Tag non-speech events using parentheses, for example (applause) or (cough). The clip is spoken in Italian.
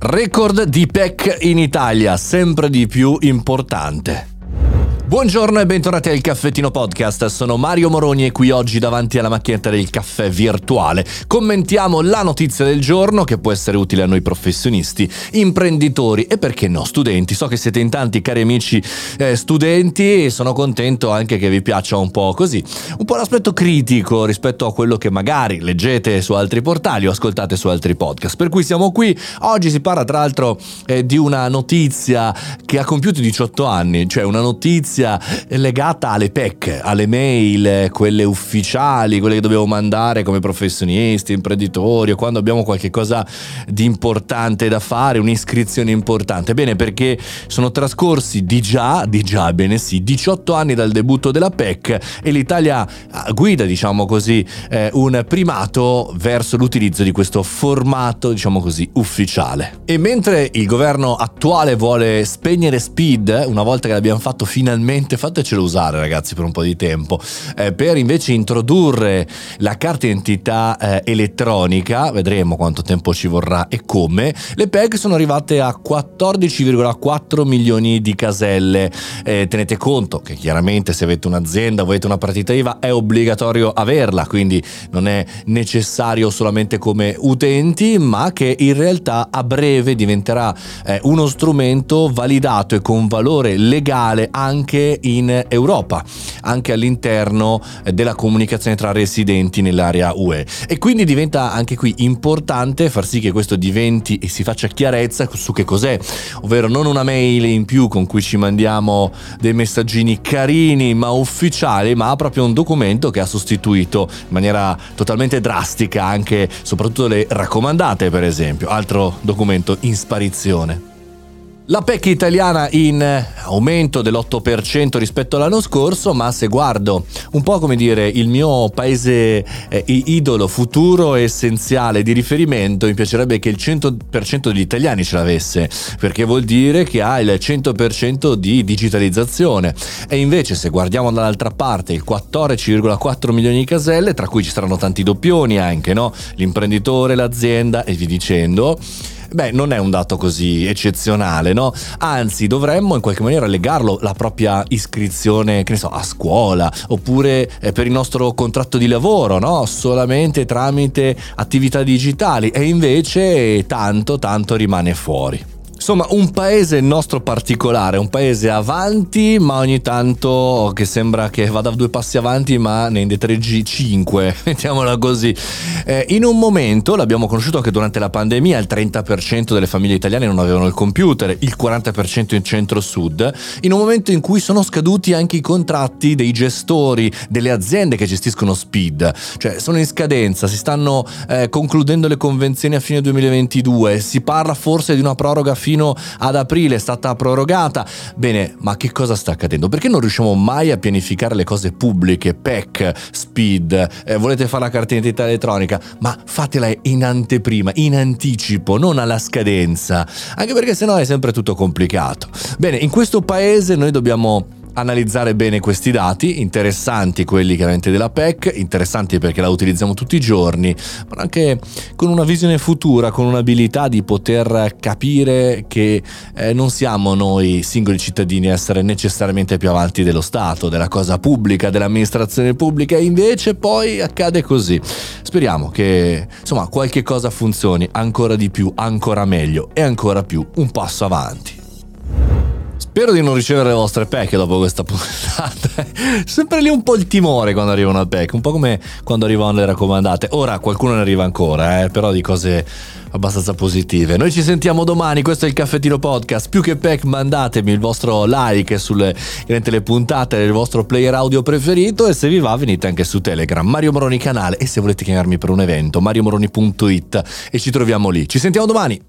Record di PEC in Italia, sempre di più importante. Buongiorno e bentornati al Caffettino Podcast, sono Mario Moroni e qui oggi davanti alla macchinetta del caffè virtuale. Commentiamo la notizia del giorno che può essere utile a noi professionisti, imprenditori e perché no studenti. So che siete in tanti cari amici eh, studenti e sono contento anche che vi piaccia un po' così, un po' l'aspetto critico rispetto a quello che magari leggete su altri portali o ascoltate su altri podcast. Per cui siamo qui, oggi si parla tra l'altro eh, di una notizia che ha compiuto 18 anni, cioè una notizia notizia legata alle PEC, alle mail, quelle ufficiali, quelle che dobbiamo mandare come professionisti, imprenditori, o quando abbiamo qualcosa di importante da fare, un'iscrizione importante. Bene, perché sono trascorsi di già, di già, bene sì, 18 anni dal debutto della PEC e l'Italia ah, guida, diciamo così, eh, un primato verso l'utilizzo di questo formato, diciamo così, ufficiale. E mentre il governo attuale vuole spegnere Speed, una volta che l'abbiamo fatto finalmente, finalmente fatecelo usare ragazzi per un po' di tempo, eh, per invece introdurre la carta identità eh, elettronica, vedremo quanto tempo ci vorrà e come, le PEG sono arrivate a 14,4 milioni di caselle. Eh, tenete conto che chiaramente se avete un'azienda, avete una partita IVA, è obbligatorio averla, quindi non è necessario solamente come utenti, ma che in realtà a breve diventerà eh, uno strumento validato e con valore legale anche anche in Europa, anche all'interno eh, della comunicazione tra residenti nell'area UE. E quindi diventa anche qui importante far sì che questo diventi e si faccia chiarezza su che cos'è, ovvero non una mail in più con cui ci mandiamo dei messaggini carini ma ufficiali, ma proprio un documento che ha sostituito in maniera totalmente drastica anche soprattutto le raccomandate per esempio, altro documento in sparizione. La PEC italiana in aumento dell'8% rispetto all'anno scorso, ma se guardo un po' come dire il mio paese eh, idolo, futuro essenziale di riferimento, mi piacerebbe che il 100% degli italiani ce l'avesse, perché vuol dire che ha il 100% di digitalizzazione. E invece se guardiamo dall'altra parte il 14,4 milioni di caselle, tra cui ci saranno tanti doppioni anche, no? L'imprenditore, l'azienda e via dicendo beh, non è un dato così eccezionale, no? Anzi, dovremmo in qualche maniera legarlo alla propria iscrizione, che ne so, a scuola, oppure eh, per il nostro contratto di lavoro, no? Solamente tramite attività digitali e invece tanto, tanto rimane fuori. Insomma, un paese nostro particolare, un paese avanti, ma ogni tanto che sembra che vada due passi avanti, ma ne indietreggi 5, (laughs) mettiamola così. Eh, in un momento, l'abbiamo conosciuto anche durante la pandemia, il 30% delle famiglie italiane non avevano il computer, il 40% in centro-sud, in un momento in cui sono scaduti anche i contratti dei gestori delle aziende che gestiscono Speed, cioè sono in scadenza, si stanno eh, concludendo le convenzioni a fine 2022, si parla forse di una proroga fino fino ad aprile è stata prorogata. Bene, ma che cosa sta accadendo? Perché non riusciamo mai a pianificare le cose pubbliche, PEC, SPID, eh, volete fare la carta d'identità elettronica, ma fatela in anteprima, in anticipo, non alla scadenza, anche perché sennò è sempre tutto complicato. Bene, in questo paese noi dobbiamo analizzare bene questi dati, interessanti quelli chiaramente della PEC, interessanti perché la utilizziamo tutti i giorni, ma anche con una visione futura, con un'abilità di poter capire che eh, non siamo noi singoli cittadini a essere necessariamente più avanti dello Stato, della cosa pubblica, dell'amministrazione pubblica, e invece poi accade così. Speriamo che insomma qualche cosa funzioni ancora di più, ancora meglio e ancora più un passo avanti. Spero di non ricevere le vostre pack dopo questa (laughs) puntata. Sempre lì un po' il timore quando arrivano al pack, un po' come quando arrivano le raccomandate. Ora qualcuno ne arriva ancora, eh, però di cose abbastanza positive. Noi ci sentiamo domani, questo è il Caffettino Podcast. Più che pack mandatemi il vostro like sulle le puntate del vostro player audio preferito e se vi va venite anche su Telegram, Mario Moroni canale e se volete chiamarmi per un evento, mariomoroni.it e ci troviamo lì. Ci sentiamo domani.